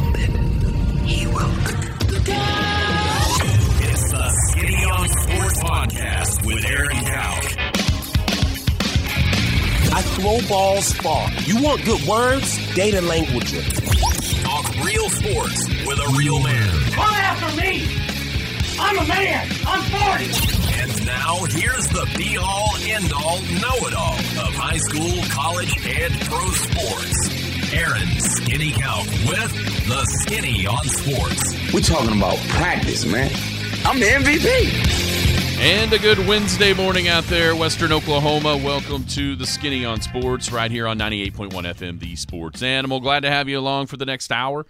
grounded, he will. It's the Skinny on Sports Podcast with Aaron Gowk. I throw balls far. You want good words? Data language. Talk real sports with a real man. Come after me! I'm a man! I'm 40! And now here's the be all end all know it all of high school, college, and pro sports. Aaron Skinny Gowk with the Skinny on Sports. We're talking about practice, man. I'm the MVP. And a good Wednesday morning out there, Western Oklahoma. Welcome to the Skinny on Sports right here on 98.1 FM, the Sports Animal. Glad to have you along for the next hour.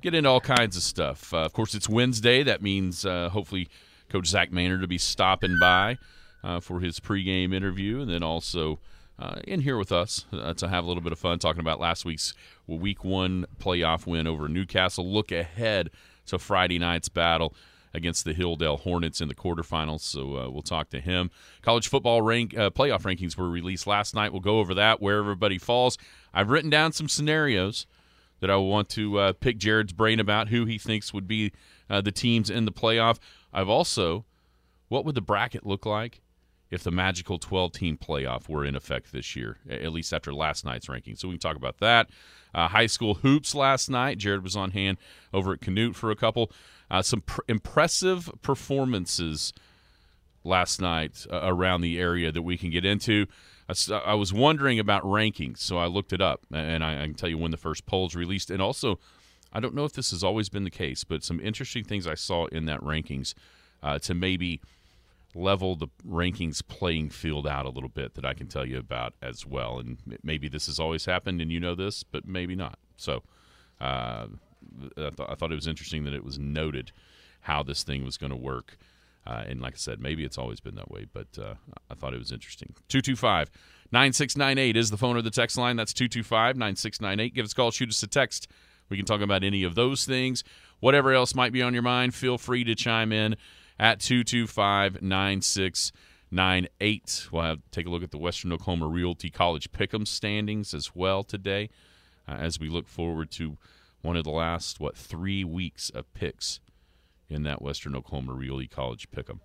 Get into all kinds of stuff. Uh, of course, it's Wednesday. That means uh, hopefully Coach Zac Maynard to be stopping by uh, for his pregame interview, and then also uh, in here with us uh, to have a little bit of fun talking about last week's Week One playoff win over Newcastle. Look ahead to Friday night's battle against the Hilldale Hornets in the quarterfinals. So uh, we'll talk to him. College football rank uh, playoff rankings were released last night. We'll go over that where everybody falls. I've written down some scenarios that I want to uh, pick Jared's brain about who he thinks would be uh, the teams in the playoff. I've also, what would the bracket look like if the magical 12 team playoff were in effect this year, at least after last night's ranking? So we can talk about that. Uh, high school hoops last night. Jared was on hand over at Canute for a couple. Uh, some pr- impressive performances last night uh, around the area that we can get into. I was wondering about rankings, so I looked it up, and I, I can tell you when the first polls released. And also, I don't know if this has always been the case, but some interesting things I saw in that rankings uh, to maybe level the rankings playing field out a little bit that I can tell you about as well. And maybe this has always happened, and you know this, but maybe not. So uh, I, th- I thought it was interesting that it was noted how this thing was going to work. Uh, and like I said, maybe it's always been that way, but uh, I thought it was interesting. 225 9698 is the phone or the text line. That's 225 9698. Give us a call, shoot us a text. We can talk about any of those things. Whatever else might be on your mind, feel free to chime in at 225 9698. We'll have take a look at the Western Oklahoma Realty College Pick'em standings as well today uh, as we look forward to one of the last, what, three weeks of picks in that Western Oklahoma Realty College Pick'em.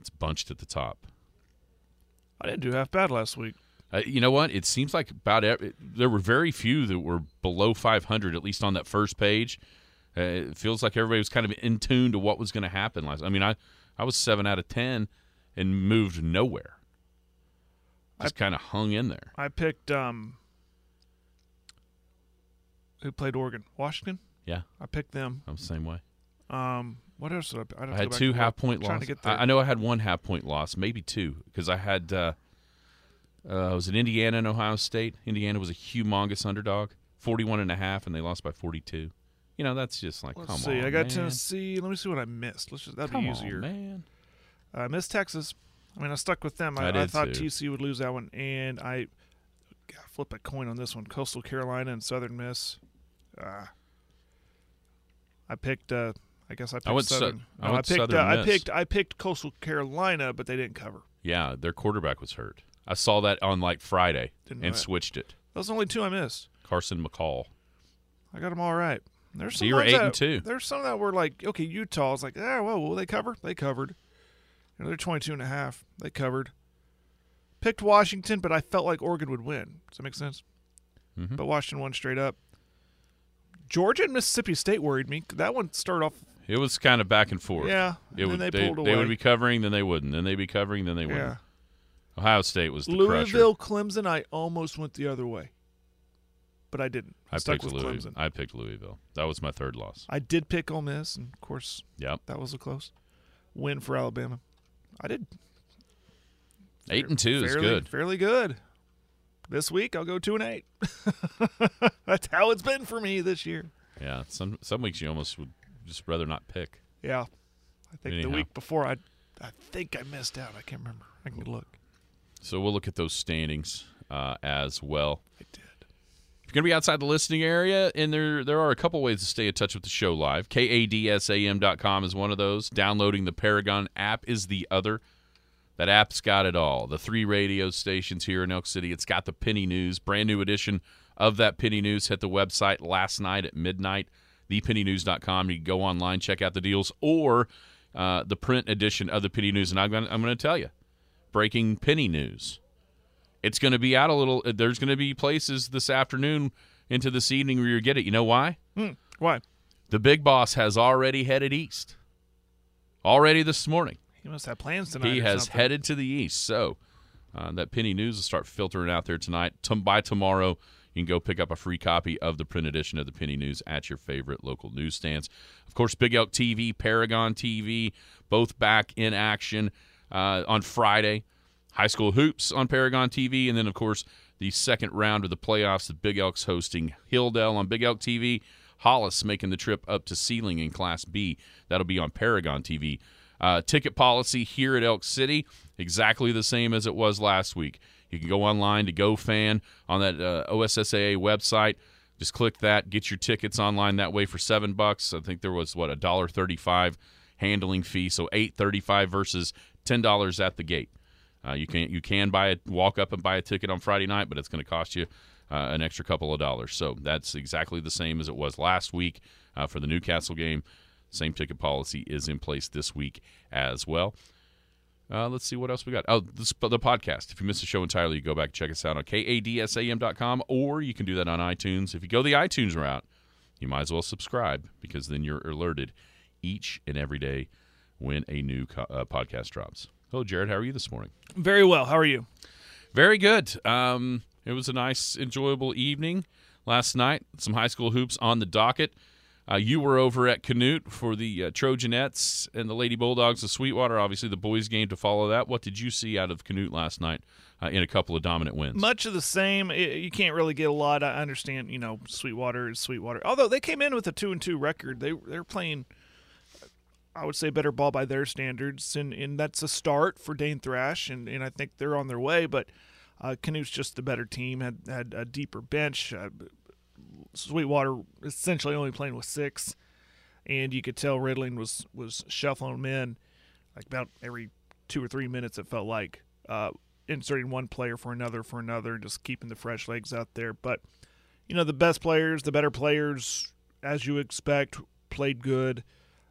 It's bunched at the top. I didn't do half bad last week. Uh, you know what? It seems like about every, there were very few that were below 500, at least on that first page. Uh, it feels like everybody was kind of in tune to what was going to happen last. I mean, I I was seven out of ten and moved nowhere. Just kind of hung in there. I picked um who played Oregon? Washington? Yeah, I picked them. I'm the same way. Um what else did I I'd I had two half point losses. I, I know I had one half point loss, maybe two, because I had uh, uh, I was in Indiana and Ohio State. Indiana was a humongous underdog, 41 and a half, and they lost by 42. You know, that's just like, Let's come see. on, I got man. Tennessee. Let me see what I missed. Let's just that'd Come be on, easier. man. I missed Texas. I mean, I stuck with them. I, I I, thought too. TC would lose that one, and I God, flip a coin on this one. Coastal Carolina and Southern Miss. Uh, I picked. Uh, I guess I picked went Sou- Southern. I no, went picked. Southern uh, I picked. I picked Coastal Carolina, but they didn't cover. Yeah, their quarterback was hurt. I saw that on like Friday and that. switched it. Those only two I missed. Carson McCall. I got them all right. There's So you were eight that, and two. There's some that were like, okay, Utah's like, yeah, well, will they cover? They covered. You know, they're 22 and a half. They covered. Picked Washington, but I felt like Oregon would win. Does that make sense? Mhm. But Washington won straight up. Georgia and Mississippi State worried me. That one started off, It was kind of back and forth. yeah, It would, they, they, they would be covering, then they wouldn't. Then they'd be covering, then they wouldn't. Ohio State was the Louisville, crusher. Clemson, I almost went the other way, but I didn't. I stuck picked with Louisville. Clemson. I picked Louisville. That was my third loss. I did pick Ole Miss, and of course, Yep. that was a close win for Alabama. I did Eight and two is fairly, good. Fairly good. This week I'll go two and eight. That's how it's been for me this year. Yeah. Some some weeks you almost would just rather not pick. Yeah, I think Anyhow. the week before I, I think I missed out. I can't remember. I can look. So we'll look at those standings uh, as well. I did. You're going to be outside the listening area, and there there are a couple ways to stay in touch with the show live. KADSAM.com is one of those. Downloading the Paragon app is the other. That app's got it all. The three radio stations here in Elk City. It's got the Penny News, brand new edition of that Penny News hit the website last night at midnight, thepennynews.com. You can go online, check out the deals, or uh, the print edition of the Penny News. And I'm going I'm to tell you, breaking Penny News. It's going to be out a little. There's going to be places this afternoon into this evening where you get it. You know why? Why? The big boss has already headed east. Already this morning. He must have plans tonight. He has something. headed to the east. So uh, that penny news will start filtering out there tonight. Tom- by tomorrow, you can go pick up a free copy of the print edition of the penny news at your favorite local newsstands. Of course, Big Elk TV, Paragon TV, both back in action uh, on Friday. High school hoops on Paragon TV, and then of course the second round of the playoffs. The Big Elks hosting Hilldale on Big Elk TV. Hollis making the trip up to Seiling in Class B. That'll be on Paragon TV. Uh, ticket policy here at Elk City exactly the same as it was last week. You can go online to GoFan on that uh, OSSAA website. Just click that, get your tickets online that way for seven bucks. I think there was what a dollar thirty-five handling fee, so eight thirty-five versus ten dollars at the gate. Uh, you can you can buy a walk up and buy a ticket on Friday night, but it's going to cost you uh, an extra couple of dollars. So that's exactly the same as it was last week uh, for the Newcastle game. Same ticket policy is in place this week as well. Uh, let's see what else we got. Oh, this, the podcast. If you missed the show entirely, you go back and check us out on kadsam.com, or you can do that on iTunes. If you go the iTunes route, you might as well subscribe because then you're alerted each and every day when a new co- uh, podcast drops. Hello, Jared. How are you this morning? Very well. How are you? Very good. Um, it was a nice, enjoyable evening last night. Some high school hoops on the docket. Uh, you were over at Canute for the uh, Trojanettes and the Lady Bulldogs of Sweetwater. Obviously, the boys' game to follow that. What did you see out of Canute last night uh, in a couple of dominant wins? Much of the same. I- You can't really get a lot. I understand. You know, Sweetwater is Sweetwater. Although they came in with a two and two record, they they're playing. I would say better ball by their standards, and, and that's a start for Dane Thrash, and, and I think they're on their way. But uh, Canute's just the better team, had had a deeper bench. Uh, Sweetwater essentially only playing with six, and you could tell Riddling was was shuffling them in like about every two or three minutes. It felt like uh, inserting one player for another for another, just keeping the fresh legs out there. But you know, the best players, the better players, as you expect, played good.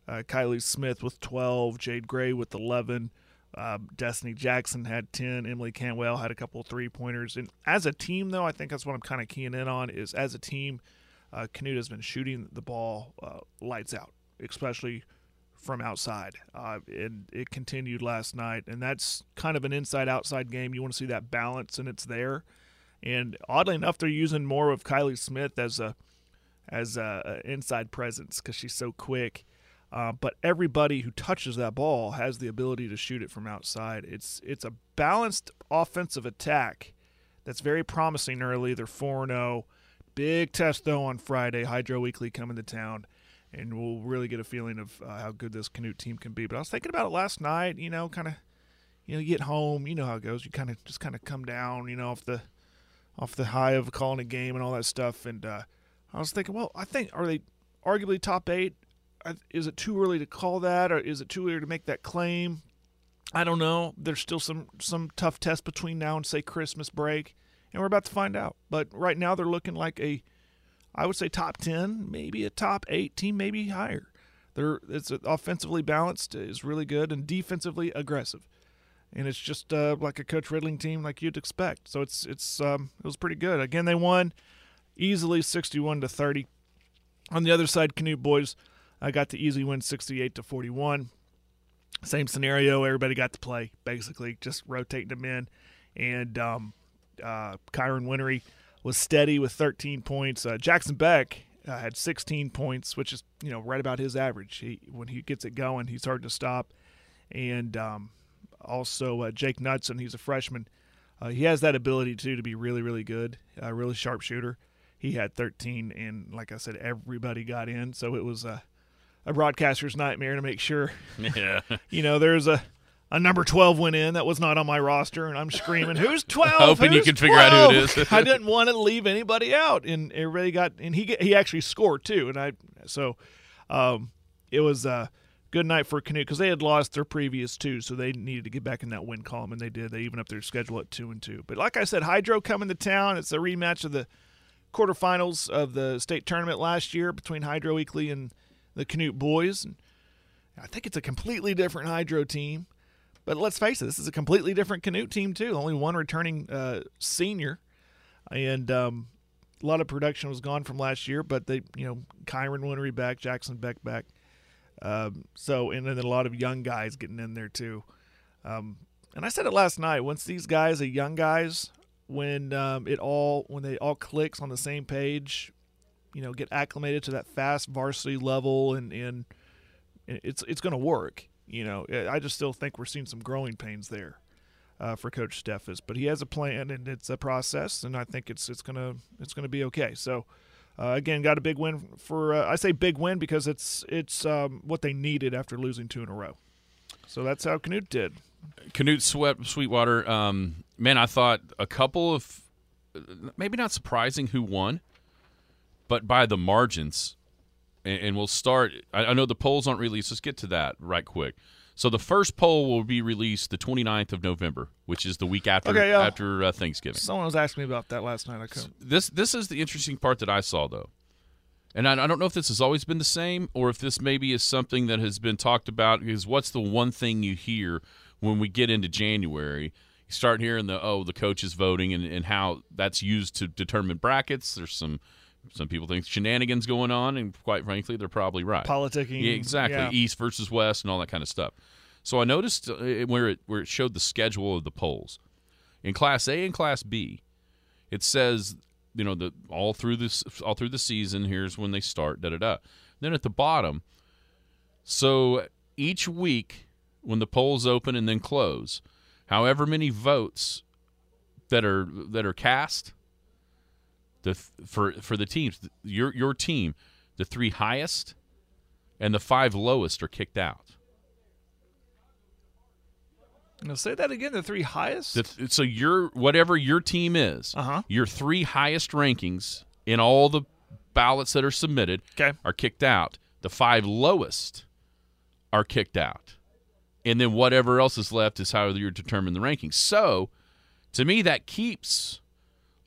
Uh, Kylie Smith with 12, Jade Gray with 11, uh, Destiny Jackson had 10, Emily Cantwell had a couple three pointers. And as a team, though, I think that's what I'm kind of keying in on is as a team, uh, Canute has been shooting the ball uh, lights out, especially from outside. Uh, and it continued last night, and that's kind of an inside-outside game. You want to see that balance, and it's there. And oddly enough, they're using more of Kylie Smith as a as a, a inside presence because she's so quick. Uh, but everybody who touches that ball has the ability to shoot it from outside. It's it's a balanced offensive attack that's very promising early. They're four zero. Big test though on Friday. Hydro-Eakly coming to town, and we'll really get a feeling of uh, how good this Canute team can be. But I was thinking about it last night. You know, kind of, you know, you get home. You know how it goes. You kind of just kind of come down. You know, off the off the high of calling a game and all that stuff. And uh, I was thinking, well, I think are they arguably top eight? Is it too early to call that, or is it too early to make that claim? I don't know. There's still some some tough tests between now and say Christmas break, and we're about to find out. But right now they're looking like a, I would say top ten, maybe a top eight team, maybe higher. They're it's offensively balanced, is really good, and defensively aggressive and it's just uh, like a Coach Riddling team, like you'd expect. So it's it's um, it was pretty good. Again, they won easily, sixty-one to thirty. On the other side, Canute boys, I got the easy win, sixty-eight to forty-one. Same scenario. Everybody got to play, basically, just rotating them in, and um, uh, Kyron Winery was steady with 13 points. Uh, Jackson Beck uh, had 16 points, which is you know right about his average. He when he gets it going, he's hard to stop, and um, also uh, Jake Knudson, he's a freshman. Uh, he has that ability too to be really, really good, a really sharp shooter. He had 13, and like I said, everybody got in, so it was a, a broadcaster's nightmare to make sure. Yeah. You know, there's a a number 12 went in that was not on my roster, and I'm screaming, "Who's 12?" Hoping you Who's can figure out who it 12?" is. I didn't want to leave anybody out, and everybody got, and he he actually scored too, and I so um, it was a good night for Canute because they had lost their previous two, so they needed to get back in that win column, and they did. They even up their schedule at two and two. But like I said, Hydro coming to town. It's a rematch of the quarterfinals of the state tournament last year between Hydro-Eakly and the Canute boys. I think it's a completely different Hydro team. But let's face it, this is a completely different Canute team too. Only one returning uh, senior, and um, a lot of production was gone from last year. But they, you know, Kyron Winery back, Jackson Beck back. Um, so and then a lot of young guys getting in there too. Um, and I said it last night. Once these guys, the young guys, when um, it all when they all clicks on the same page, you know, get acclimated to that fast varsity level, and and it's it's going to work. You know, I just still think we're seeing some growing pains there uh, for Coach Steffes, but he has a plan and it's a process, and I think it's it's gonna it's gonna be okay. So. Uh, again, got a big win for. Uh, I say big win because it's it's um, what they needed after losing two in a row. So that's how Canute did. Canute swept Sweetwater. Um, man, I thought a couple of maybe not surprising who won, but by the margins. And, and we'll start. I, I know the polls aren't released. Let's get to that right quick. So the first poll will be released the 29th of November, which is the week after Okay, yeah. after uh, Thanksgiving. Someone was asking me about that last night. I couldn't. this this is the interesting part that I saw though, and I, I don't know if this has always been the same or if this maybe is something that has been talked about. Is what's the one thing you hear when we get into January? You start hearing the oh the coaches voting and, and how that's used to determine brackets. There's some some people think shenanigans going on, and quite frankly, they're probably right. Politicking. Yeah, exactly. Yeah. East versus West and all that kind of stuff. So I noticed uh, where it where it showed the schedule of the polls in Class A and Class B. It says you know the all through this all through the season. Here's when they start. Da da da. Then at the bottom, so each week when the polls open and then close, however many votes that are that are cast, the for for the teams your your team, the three highest and the five lowest are kicked out. Now say that again. The three highest. The th- so your whatever your team is, Uh-huh. your three highest rankings in all the ballots that are submitted Okay. are kicked out. The five lowest are kicked out, and then whatever else is left is how you determine the rankings. So, to me, that keeps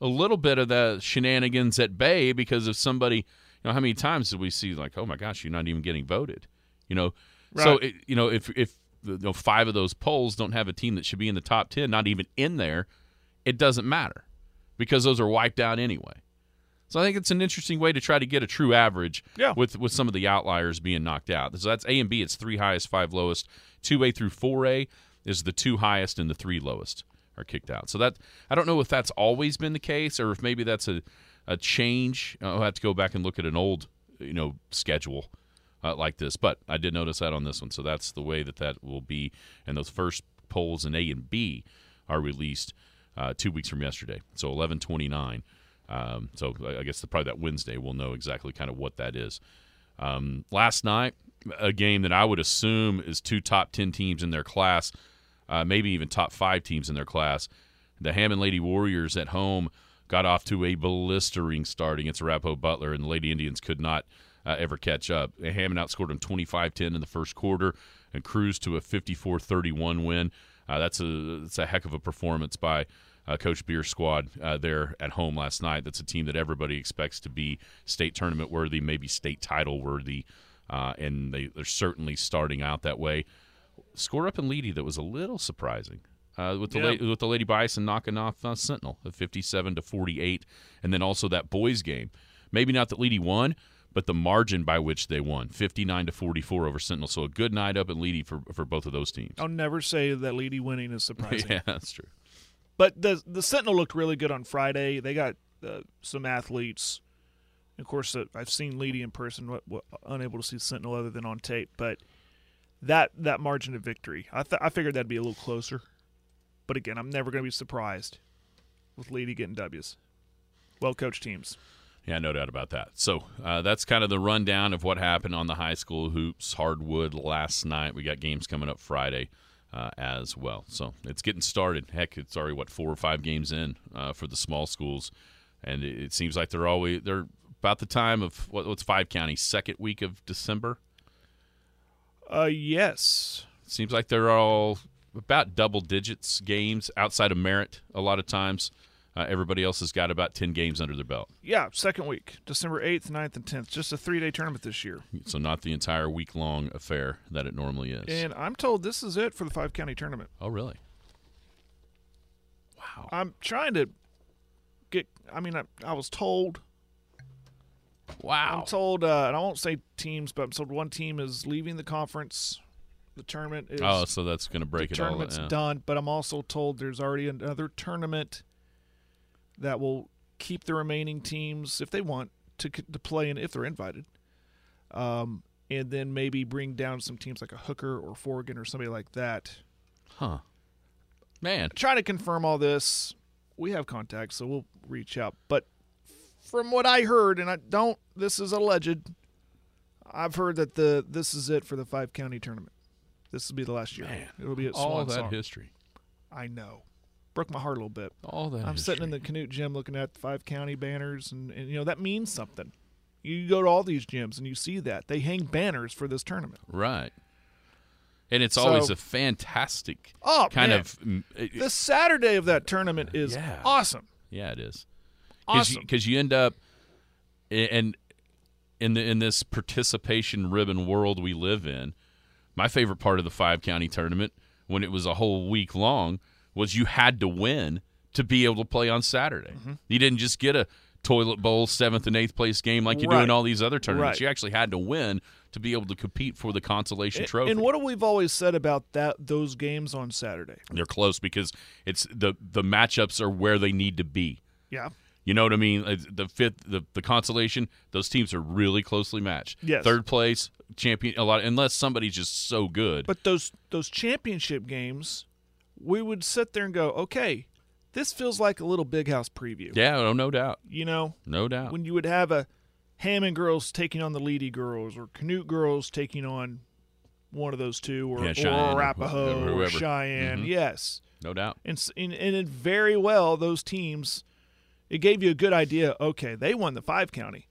a little bit of the shenanigans at bay because if somebody, you know, how many times did we see like, oh my gosh, you're not even getting voted, you know? So, it, you know, if if you know, five of those polls don't have a team that should be in the top ten, not even in there, it doesn't matter because those are wiped out anyway. So I think it's an interesting way to try to get a true average Yeah. with with some of the outliers being knocked out. So that's A and B. It's three highest, five lowest. Two A through four A is the two highest and the three lowest are kicked out. So that I don't know if that's always been the case or if maybe that's a a change. I'll have to go back and look at an old you know schedule uh, like this, but I did notice that on this one. So that's the way that that will be. And those first polls in A and B are released uh, two weeks from yesterday, so eleven twenty nine. Um, so I I guess the, probably that Wednesday we'll know exactly kind of what that is. Um, last night, a game that I would assume is two top ten teams in their class, uh, maybe even top five teams in their class. The Hammond Lady Warriors at home got off to a blistering start against Arapahoe Butler, and the Lady Indians could not uh, ever catch up. Hammond outscored them 25-10 in the first quarter and cruised to a 54-31 win. Uh, that's a that's a heck of a performance by uh, Coach Beer squad uh, there at home last night. That's a team that everybody expects to be state tournament worthy, maybe state title worthy, uh, and they, they're certainly starting out that way. Score up in Leedey that was a little surprising. Uh, with the Yeah. la- with the Lady Bison knocking off uh, Sentinel at 57 to 48, and then also that boys game. Maybe not that Leedey won, but the margin by which they won, 59 to 44 over Sentinel. So a good night up in Leedey for for both of those teams. I'll never say that Leedey winning is surprising. yeah, that's true. But the the Sentinel looked really good on Friday. They got uh, some athletes. Of course, uh, I've seen Leedey in person. Unable to see Sentinel other than on tape, but that that margin of victory, I th- I figured that'd be a little closer. But again, I'm never going to be surprised with Leedey getting W's. Well coached teams. Yeah, no doubt about that. So uh, that's kind of the rundown of what happened on the high school hoops hardwood last night. We got games coming up Friday uh, as well. So it's getting started. Heck, it's already what four or five games in uh, for the small schools, and it, it seems like they're always they're about the time of what, what's five counties second week of December. Uh, yes. Seems like they're all about double digits games outside of Merritt a lot of times. Uh, everybody else has got about 10 games under their belt. Yeah, second week, December 8th, 9th, and 10th. Just a three day tournament this year. So, not the entire week long affair that it normally is. And I'm told this is it for the five county tournament. oh, really? Wow. I'm trying to get, I mean, I, I was told, Wow. I'm told, uh, and I won't say teams, but I'm told one team is leaving the conference. The tournament is. Oh, so that's going to break it all. tournament's yeah. done, but I'm also told there's already another tournament that will keep the remaining teams, if they want, to to play in if they're invited. Um, and then maybe bring down some teams like a Hooker or Forgan or somebody like that. Huh. Man. Trying to confirm all this. We have contacts, so we'll reach out. But from what I heard, and I don't, this is alleged. I've heard that the this is it for the five county tournament. This will be the last year. Man. It'll be at All that Song. history. I know. Broke my heart a little bit. All that I'm sitting in the history. Canute gym looking at the five county banners, and, and you know that means something. You go to all these gyms and you see that they hang banners for this tournament. Right. And it's So- always a fantastic Oh, kind man. of. mm, it- The Saturday of that tournament is Yeah. awesome. Yeah, it is. Awesome. Because you, end up, and in the in this participation ribbon world we live in, my favorite part of the five county tournament when it was a whole week long was you had to win to be able to play on Saturday. Mm-hmm. You didn't just get a toilet bowl seventh and eighth place game like you do in all these other tournaments. Right. You actually had to win to be able to compete for the consolation And- trophy. And what have we've always said about that those games on Saturday? They're close because it's the the matchups are where they need to be. Yeah. You know what I mean? The fifth, the, the consolation, those teams are really closely matched. Yes. Third place, champion, a lot, unless somebody's just so good. But those those championship games, we would sit there and go, okay, this feels like a little big house preview. yeah, no, no doubt, You know, no doubt. when you would have a Hammond girls taking on the Leedey girls, or Canute girls taking on one of those two, or, Yeah, or Cheyenne or or. Cheyenne. Mhm. Yes, no doubt. and, and and very well those teams. It gave you a good idea. Okay, they won the five county.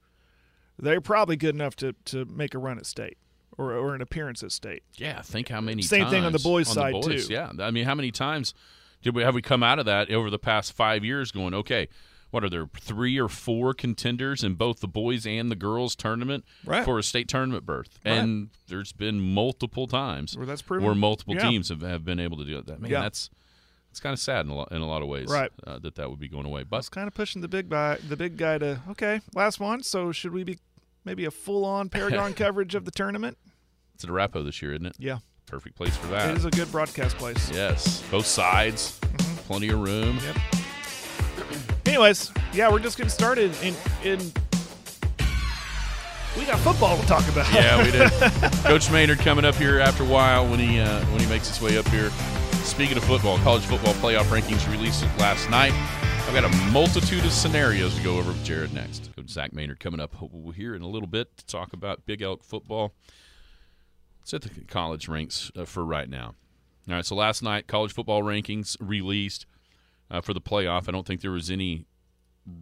They're probably good enough to to make a run at state or or an appearance at state. Yeah, think how many. Same thing on the boys' on side, boys, too. Yeah, I mean, how many times did we have we come out of that over the past five years? Going, okay, what are there three or four contenders in both the boys and the girls tournament Right. for a state tournament berth? Right. And there's been multiple times proven- where multiple yeah. teams have, have been able to do that. Man, Yeah. that's it's kind of sad in a lot in a lot of ways, Right. Uh, that that would be going away. But it's kind of pushing the big guy, the big guy to okay, last one. So should we be maybe a full on Paragon coverage of the tournament? it's at Arapahoe this year, isn't it? Yeah, Perfect place for that. It is a good broadcast place. yes, both sides, plenty of room. Yep. Anyways, yeah, we're just getting started, and in we got football to talk about. Yeah, we did. Coach Maynard coming up here after a while when he uh, when he makes his way up here. Speaking of football, college football playoff rankings released last night. I've got a multitude of scenarios to go over with Jared next. Zac Maynard coming up here in a little bit to talk about Big Elk football. Let's hit the college ranks uh, for right now. All right, so last night college football rankings released uh, for the playoff. I don't think there was any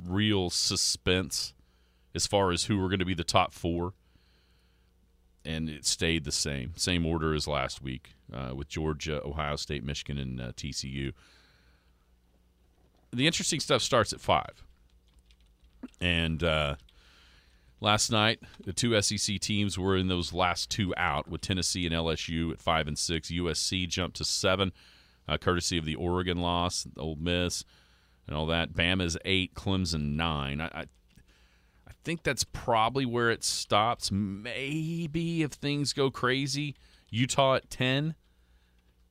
real suspense as far as who were going to be the top four and it stayed the same, same order as last week uh, with Georgia, Ohio State, Michigan, and uh, TCU. The interesting stuff starts at five, and uh, last night the two SEC teams were in those last two out with Tennessee and LSU at five and six. USC jumped to seven, uh, courtesy of the Oregon loss, Ole Miss, and all that. Bama's eight, Clemson nine. I, I think that's probably where it stops. Maybe if things go crazy, Utah at ten,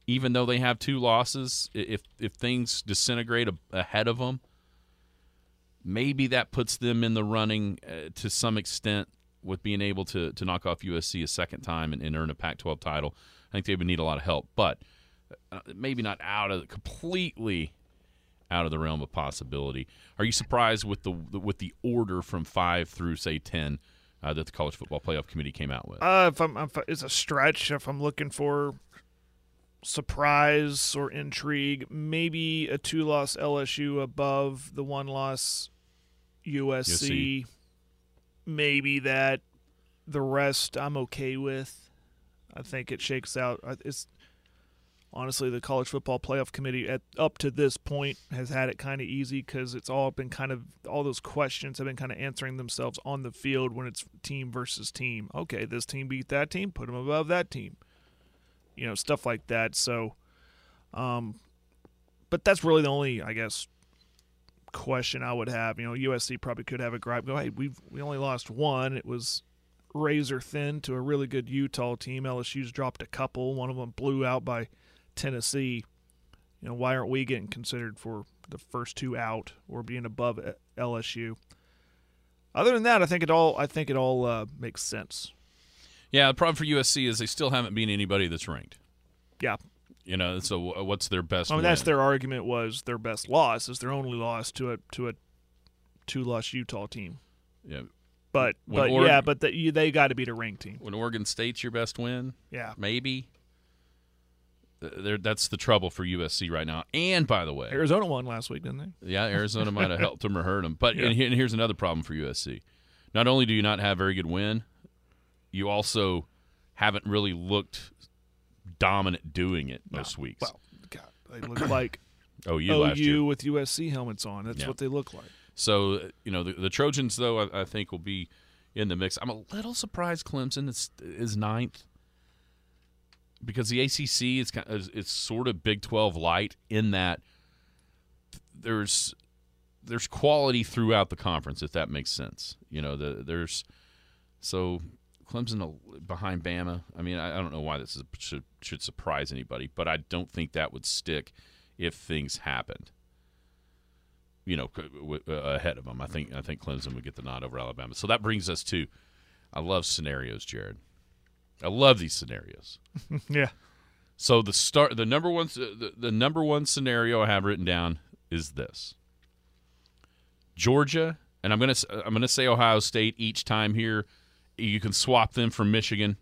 even though they have two losses. If if things disintegrate a, ahead of them, maybe that puts them in the running uh, to some extent with being able to to knock off USC a second time and, and earn a Pac-12 title. I think they would need a lot of help, but uh, maybe not out of completely out of the realm of possibility. Are you surprised with the with the order from five through say ten uh, that the College Football Playoff Committee came out with? Uh, if I'm, if it's a stretch, if I'm looking for surprise or intrigue, maybe a two-loss LSU above the one-loss USC. USC. Maybe that. The rest I'm okay with. I think it shakes out. It's honestly, the college football playoff committee at up to this point has had it kind of easy because it's all been kind of all those questions have been kind of answering themselves on the field when it's team versus team. Okay, this team beat that team, put them above that team. You know, stuff like that. So, um, but that's really the only, I guess, question I would have. You know, USC probably could have a gripe. Go, hey, we we only lost one. It was razor thin to a really good Utah team. LSU's dropped a couple. One of them blew out by Tennessee. You know, why aren't we getting considered for the first two out or being above LSU? Other than that, I think it all I think it all uh, makes sense. Yeah, the problem for USC is they still haven't beaten anybody that's ranked. Yeah, You know, so what's their best? I mean that's their argument was their best loss is their only loss to a to a two loss Utah team. Yeah. But When but Oregon- yeah, but the, you, they got to beat a ranked team. When Oregon State's your best win, Yeah, maybe. Uh, There, that's the trouble for USC right now. And by the way, Arizona won last week, didn't they? Yeah, Arizona might have helped them or hurt them. But Yeah. and here's another problem for USC. Not only do you not have very good win, you also haven't really looked dominant doing it most weeks. Well, God, they look like oh, OU last year. OU with USC helmets on. That's Yeah. what they look like. So you know the, the Trojans, though, I, I think will be in the mix. I'm a little surprised Clemson is is ninth because the ACC is kind of, it's sort of Big Twelve light in that there's there's quality throughout the conference, if that makes sense. You know, the, there's so Clemson behind Bama. I mean, I, I don't know why this is, should should surprise anybody, but I don't think that would stick if things happened you know, uh, ahead of them. I think I think Clemson would get the nod over Alabama. So that brings us to, I love scenarios, Jared. I love these scenarios. Yeah. So the start, the number one, the, the number one scenario I have written down is this: Georgia, and I'm gonna I'm gonna say Ohio State each time here. You can swap them from Michigan,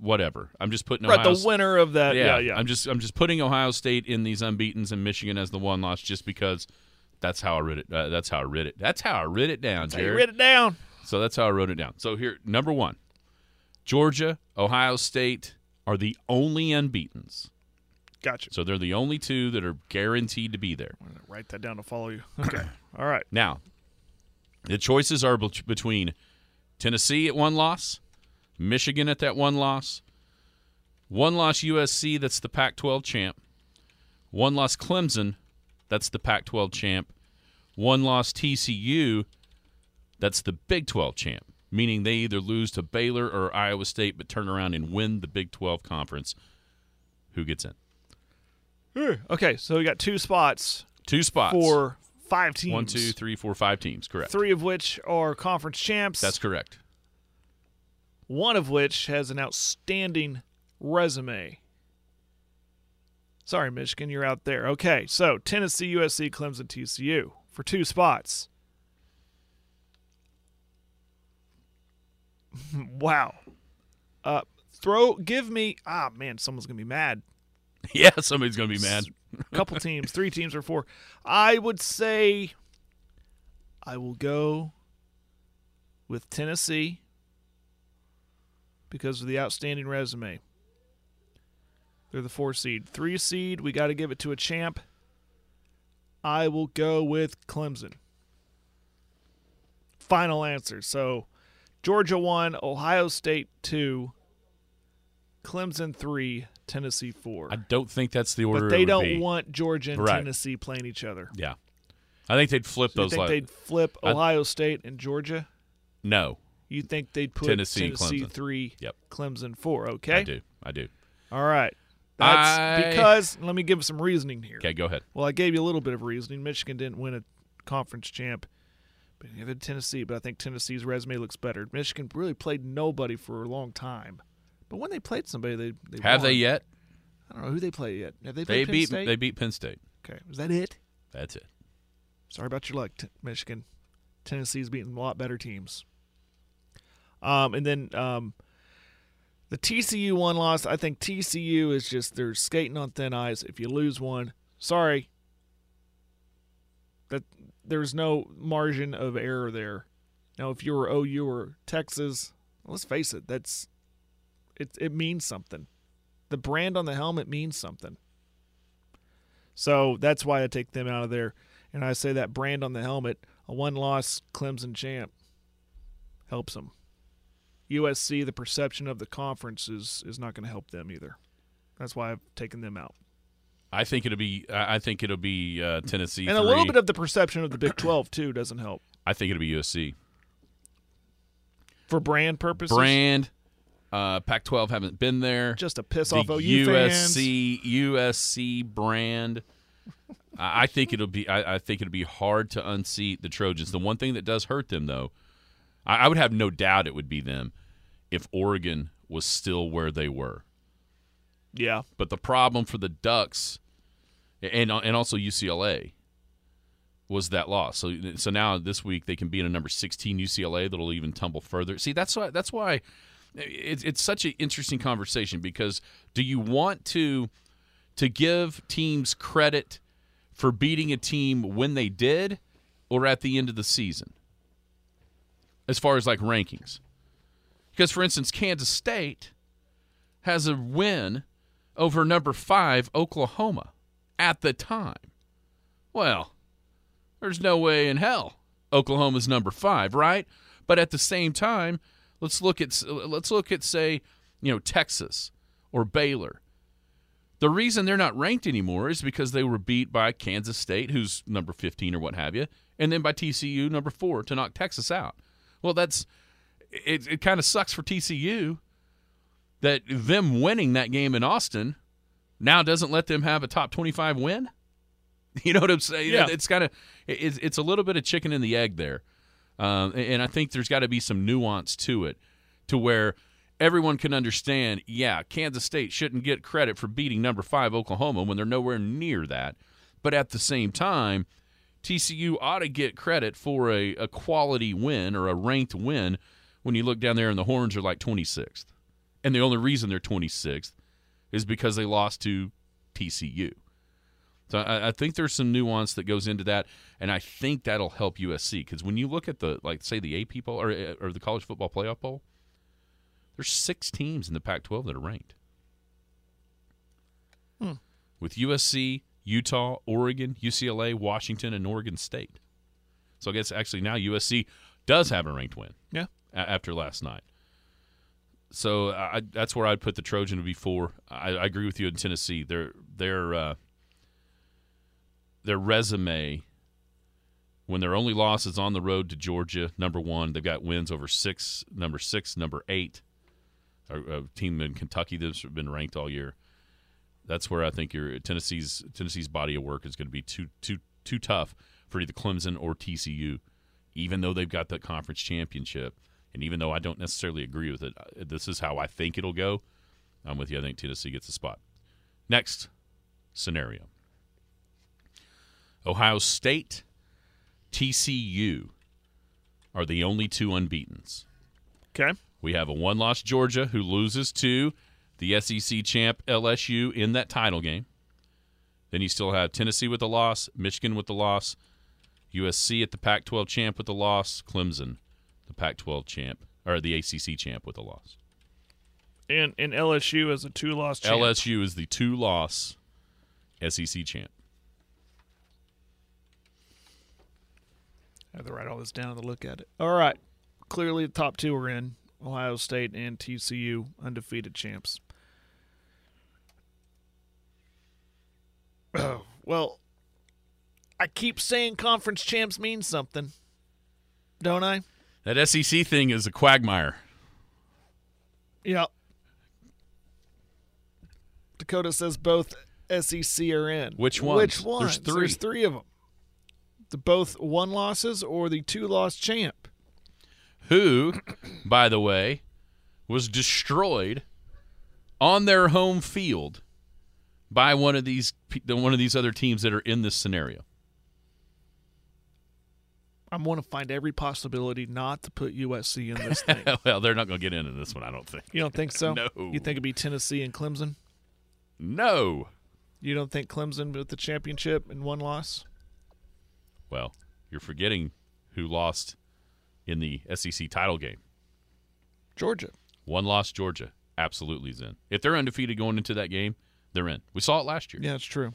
whatever. I'm just putting Right, Ohio the winner of that. Yeah, yeah. I'm just I'm just putting Ohio State in these unbeaten's and Michigan as the one loss just because that's how I read it. Uh, that's how I read it. That's how I read it down, Jared. write it down. So that's how I wrote it down. So here, number one, Georgia, Ohio State are the only unbeaten's. Gotcha. So they're the only two that are guaranteed to be there. I'm write that down to follow you. Okay. All right. Now, the choices are bet- between Tennessee at one loss, Michigan at that one loss, one loss USC, that's the Pac 12 champ, one loss Clemson, that's the Pac 12 champ, one loss TCU, that's the Big 12 champ, meaning they either lose to Baylor or Iowa State but turn around and win the Big 12 conference. Who gets in? Okay, so we got two spots Two spots. for five teams. One, two, three, four, five teams. Correct. Three of which are conference champs. That's correct. one of which has an outstanding resume. Sorry, Michigan, you're out there. Okay, so Tennessee, USC, Clemson, TCU for two spots. wow. Uh, throw, give me. Ah, man, someone's gonna be mad. Yeah, somebody's going to be mad. Couple teams, three teams or four. I would say I will go with Tennessee because of the outstanding resume. They're the four seed. Three seed, we got to give it to a champ. I will go with Clemson. Final answer. So Georgia 1, Ohio State 2, Clemson 3, Tennessee 4. I don't think that's the order. But they don't be. want Georgia and Right. Tennessee playing each other. Yeah, I think they'd flip So you those. think like- they'd flip I- Ohio State and Georgia? no, You think they'd put Tennessee, Tennessee, Clemson. three, Yep. Clemson four? Okay, I do. I do. all right. That's I- because let me give some reasoning here. Okay, go ahead. Well, I gave you a little bit of reasoning. Michigan didn't win a conference champ, but neither Tennessee. But I think Tennessee's resume looks better. Michigan really played nobody for a long time, but when they played somebody, they, they Have they yet? I don't know who they played yet. Have they They beat. State? They beat Penn State. okay, was that it? That's it. Sorry about your luck, t- Michigan. Tennessee's beating a lot better teams. Um, and then um, the TCU one loss. I think TCU is just they're skating on thin ice. If you lose one, sorry. That there's no margin of error there. Now, if you were OU or Texas, let's face it, that's it. It means something. The brand on the helmet means something. So that's why I take them out of there. And I say that brand on the helmet, a one loss Clemson champ, helps them. USC, the perception of the conference is, is not going to help them either. That's why I've taken them out. I think it'll be. I I think it'll be uh, Tennessee. And a little bit of the perception of the Big 12, too, doesn't help. I think it'll be USC. For brand purposes, Brand. Uh, Pac-12 haven't been there. just to piss the off OU fans. USC USC brand. I I think it'll be. I, I think it'll be hard to unseat the Trojans. The one thing that does hurt them, though, I, I would have no doubt it would be them if Oregon was still where they were. Yeah. But the problem for the Ducks, and and also UCLA, was that loss. So so now this week they can be in a number sixteen UCLA that'll even tumble further. See, that's why that's why it's it's such an interesting conversation because do you want to to give teams credit for beating a team when they did, or at the end of the season? As far as like rankings, because for instance, Kansas State has a win over number five Oklahoma at the time. Well, there's no way in hell Oklahoma's number five, right? But at the same time, let's look at let's look at say you know Texas or Baylor. The reason they're not ranked anymore is because they were beat by Kansas State, who's number 15 or what have you, and then by TCU, number four, to knock Texas out. Well, that's it. It kind of sucks for TCU that them winning that game in Austin now doesn't let them have a top 25 win. You know what I'm saying? Yeah. It's kind of it's, it's a little bit of chicken and the egg there, um, and I think there's got to be some nuance to it, to where everyone can understand. Yeah, Kansas State shouldn't get credit for beating number five Oklahoma when they're nowhere near that, but at the same time, TCU ought to get credit for a, a quality win or a ranked win when you look down there and the horns are like 26th. And the only reason they're 26th is because they lost to TCU. So I, I think there's some nuance that goes into that, and I think that'll help USC because when you look at the like say the AP poll or or the college football playoff poll, there's six teams in the Pac-12 that are ranked. With USC, Utah, Oregon, UCLA, Washington, and Oregon State. So I guess actually now USC does have a ranked win Yeah. a- after last night. So I, that's where I'd put the Trojan to be four. I, I agree with you in Tennessee. Their their uh, their resume when their only loss is on the road to Georgia, number one. They've got wins over six, number six, number eight. A, a team in Kentucky that's been ranked all year. That's where I think your Tennessee's Tennessee's body of work is going to be too too too tough for either Clemson or TCU, even though they've got the conference championship. And even though I don't necessarily agree with it, this is how I think it'll go. I'm with you. I think Tennessee gets the spot. Next scenario Ohio State, TCU are the only two unbeatens. Okay. We have a one loss Georgia who loses to the SEC champ LSU in that title game. Then you still have Tennessee with the loss, Michigan with the loss, USC at the Pac 12 champ with the loss, Clemson, the Pac 12 champ, or the ACC champ with the loss. And and LSU as a two loss champ. LSU is the two loss SEC champ. I have to write all this down to look at it. All right. Clearly, the top two are in Ohio State and TCU, undefeated champs. Oh, well, I keep saying conference champs means something, don't I? That SEC thing is a quagmire. Yeah. Dakota says both SEC are in. Which one? Which ones? There's three. There's three of them. The both one losses or the two loss champ. who, by the way, was destroyed on their home field by one of these one of these other teams that are in this scenario. I want to find every possibility not to put USC in this thing. well, they're not going to get into this one, I don't think. You don't think so? No. You think it'd be Tennessee and Clemson? No. You don't think Clemson with the championship and one loss? Well, you're forgetting who lost in the SEC title game. Georgia. One loss Georgia. absolutely is in. If they're undefeated going into that game, they're in. We saw it last year. Yeah, it's true.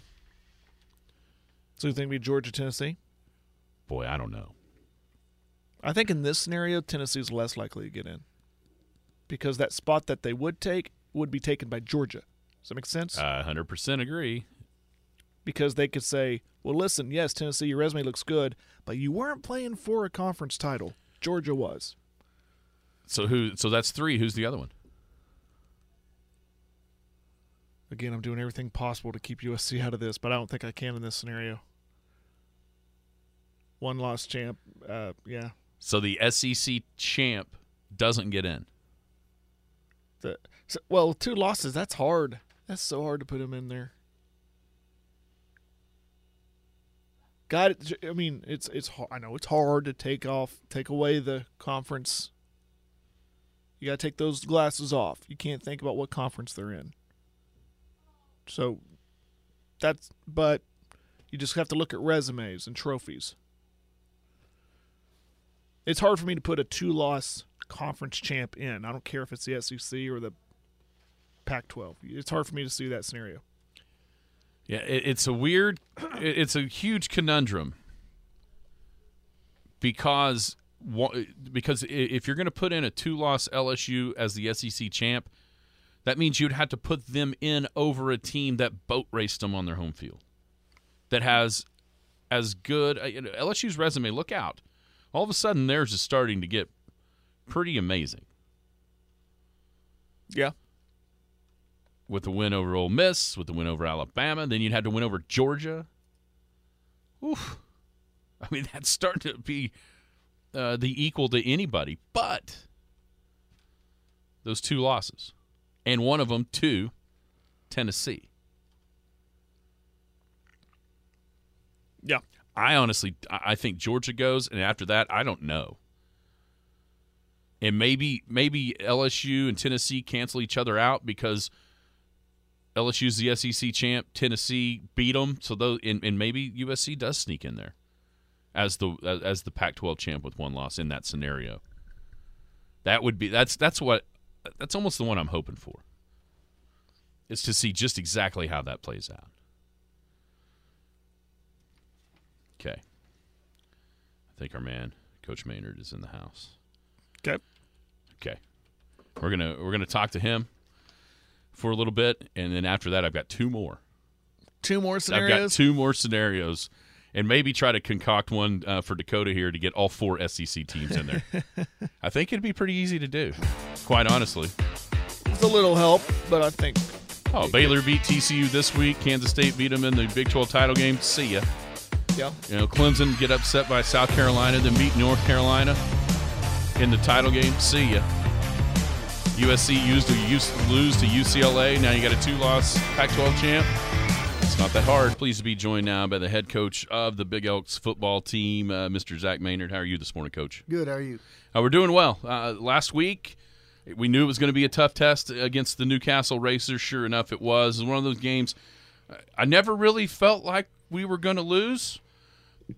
So you think it'd be Georgia, Tennessee? Boy, I don't know. I think in this scenario, Tennessee's less likely to get in because that spot that they would take would be taken by Georgia. Does that make sense? I 100% agree. Because they could say, well, listen, yes, Tennessee, your resume looks good, but you weren't playing for a conference title. Georgia was. So who? So that's three. Who's the other one? Again, I'm doing everything possible to keep USC out of this, but I don't think I can in this scenario. One loss champ. Uh, yeah. So the SEC champ doesn't get in. The, so, well, two losses, that's hard. That's so hard to put him in there. God, I mean, it's it's hard. I know it's hard to take off, take away the conference. You got to take those glasses off. You can't think about what conference they're in. So that's but you just have to look at resumes and trophies. It's hard for me to put a two-loss conference champ in. I don't care if it's the SEC or the Pac-12. It's hard for me to see that scenario. Yeah, it, it's a weird, it- it's a huge conundrum because because if you're going to put in a two-loss LSU as the SEC champ, that means you'd have to put them in over a team that boat raced them on their home field, that has as good uh, LSU's resume. Look out! All of a sudden, theirs is starting to get pretty amazing. Yeah. With the win over Ole Miss, with the win over Alabama. Then you'd have to win over Georgia. Oof. I mean, that's starting to be uh, the equal to anybody. But those two losses, and one of them to Tennessee. Yeah. I honestly, I I think Georgia goes, and after that, I don't know. And maybe, maybe LSU and Tennessee cancel each other out because LSU's the SEC champ, Tennessee beat them, so those, and, and maybe USC does sneak in there as the as, the Pac-12 champ with one loss in that scenario. That would be that's that's what that's almost the one I'm hoping for. Is to see just exactly how that plays out. Okay. I think our man, Coach Maynard, is in the house. Okay. Okay. We're gonna we're gonna talk to him for a little bit, and then after that, I've got two more. Two more scenarios. I've got two more scenarios, and maybe try to concoct one uh, for Dakota here to get all four SEC teams in there. I think it'd be pretty easy to do, quite honestly. It's a little help, but I think Oh, Baylor beat TCU this week. Kansas State beat them in the Big 12 title game. See ya. yeah. You know, Clemson get upset by South Carolina, then beat North Carolina in the title game. See ya. USC used to use, lose to UCLA. Now you got a two-loss Pac-12 champ. It's not that hard. Pleased to be joined now by the head coach of the Big Elks football team, uh, Mr. Zac Maynard. How are you this morning, Coach? Good. How are you? Uh, we're doing well. Uh, last week, we knew it was going to be a tough test against the Newcastle Racers. Sure enough, it was. It was one of those games. I never really felt like we were going to lose,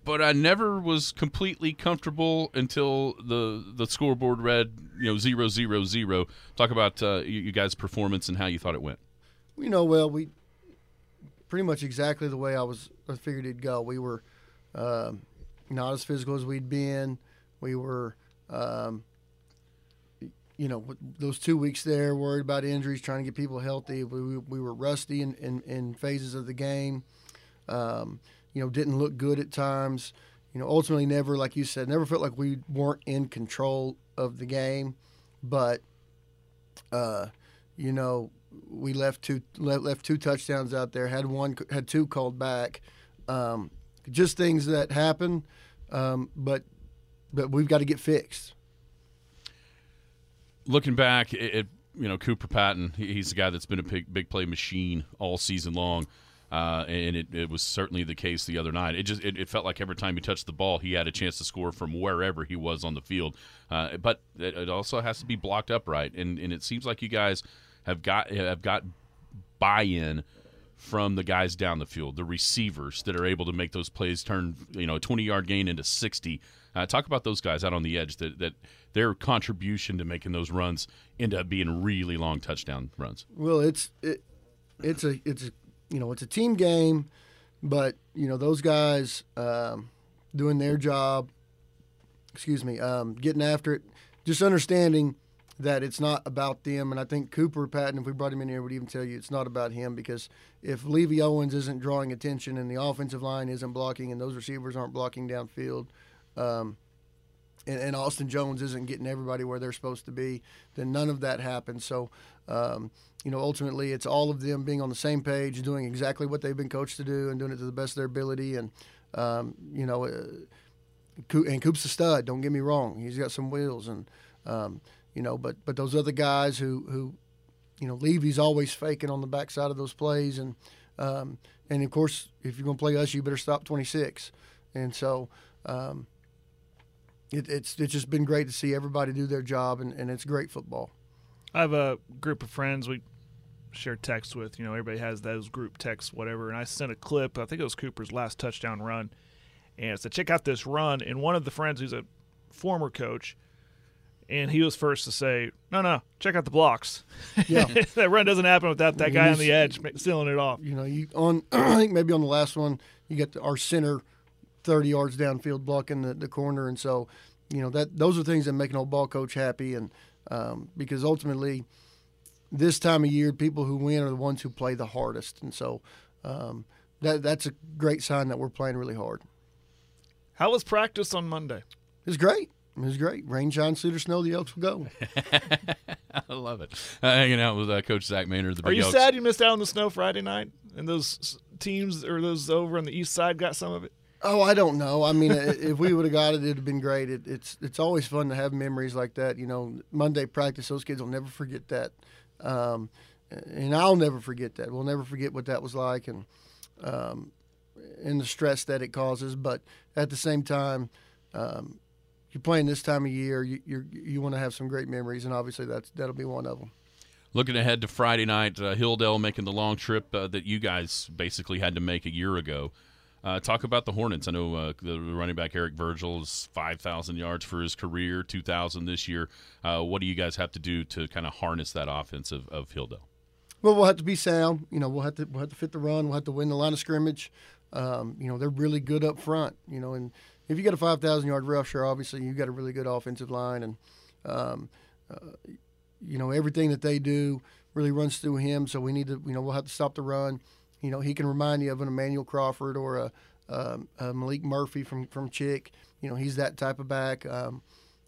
but I never was completely comfortable until the the scoreboard read, you know, zero zero zero. Talk about uh, you, you guys' performance and how you thought it went. You know, well, we pretty much exactly the way I was I figured it'd go. We were um, not as physical as we'd been. We were, um, you know, those two weeks there, worried about injuries, trying to get people healthy. We, we, we were rusty in, in, in phases of the game. Um, you know, didn't look good at times. You know, ultimately, never, like you said, never felt like we weren't in control of the game. But, uh, you know, we left two left, left two touchdowns out there. Had one, had two called back. Um, just things that happen, um, but but we've got to get fixed. looking back at, you know Cooper Patton, he's the guy that's been a big, big play machine all season long, uh, and it, it was certainly the case the other night. It just it, it felt like every time he touched the ball, he had a chance to score from wherever he was on the field. Uh, but it, it also has to be blocked upright, and and it seems like you guys have got have got buy-in from the guys down the field, the receivers that are able to make those plays turn, you know, a 20 yard gain into 60. Uh, talk about those guys out on the edge that, that their contribution to making those runs end up being really long touchdown runs. Well, it's it, it's a it's a you know it's a team game, but you know those guys um, doing their job. Excuse me, um, getting after it, just understanding that it's not about them. And I think Cooper Patton, if we brought him in here, would even tell you it's not about him because if Levy Owens isn't drawing attention and the offensive line isn't blocking and those receivers aren't blocking downfield, um, and, and, Austin Jones isn't getting everybody where they're supposed to be, then none of that happens. So, um, you know, ultimately it's all of them being on the same page, doing exactly what they've been coached to do and doing it to the best of their ability. And, um, you know, uh, and Coop's a stud, don't get me wrong. He's got some wheels. And, um, you know. But but those other guys who who, you know, Levy's always faking on the backside of those plays, and um, and of course, if you're going to play us, you better stop 26. And so, um, it, it's it's just been great to see everybody do their job, and, and it's great football. I have a group of friends we share texts with. You know, everybody has those group texts, whatever. And I sent a clip. I think it was Cooper's last touchdown run, and said, "Check out this run." And one of the friends who's a former coach and he was first to say, "No, no, check out the blocks. Yeah, that run doesn't happen without that guy on the edge sealing it off." You know, you on I think maybe on the last one, you got the, our center thirty yards downfield blocking the, the corner, and so you know that those are things that make an old ball coach happy, and um, because ultimately, this time of year, people who win are the ones who play the hardest, and so um, that that's a great sign that we're playing really hard. How was practice on Monday? It was great. It was great. Rain, shine, sleet, or snow, the Elks will go. I love it. Uh, hanging out with uh, Coach Zac Maynard. The Are you Elks. sad you missed out on the snow Friday night? And those teams or those over on the east side got some of it? Oh, I don't know. I mean, if we would have got it, it'd have been great. It, it's it's always fun to have memories like that. You know, Monday practice, those kids will never forget that, um, and I'll never forget that. We'll never forget what that was like, and um, and the stress that it causes. But at the same time, um, you're playing this time of year, you you you want to have some great memories, and obviously that's that'll be one of them. Looking ahead to Friday night, uh, making the long trip uh, that you guys basically had to make a year ago. Uh, talk about the Hornets. I know uh, the running back Eric Virgil is 5,000 yards for his career, 2,000 this year. Uh, what do you guys have to do to kind of harness that offense of, of? Well, we'll have to be sound. You know, we'll have to we'll have to fit the run. We'll have to win the line of scrimmage. Um, you know, they're really good up front. You know, and if you get a 5,000 yard rusher, obviously you've got a really good offensive line, and um, uh, you know everything that they do really runs through him. So we need to, you know, we'll have to stop the run. You know, he can remind you of an Emmanuel Crawford or a, um, a Malik Murphy from from Chick. You know, he's that type of back. Um,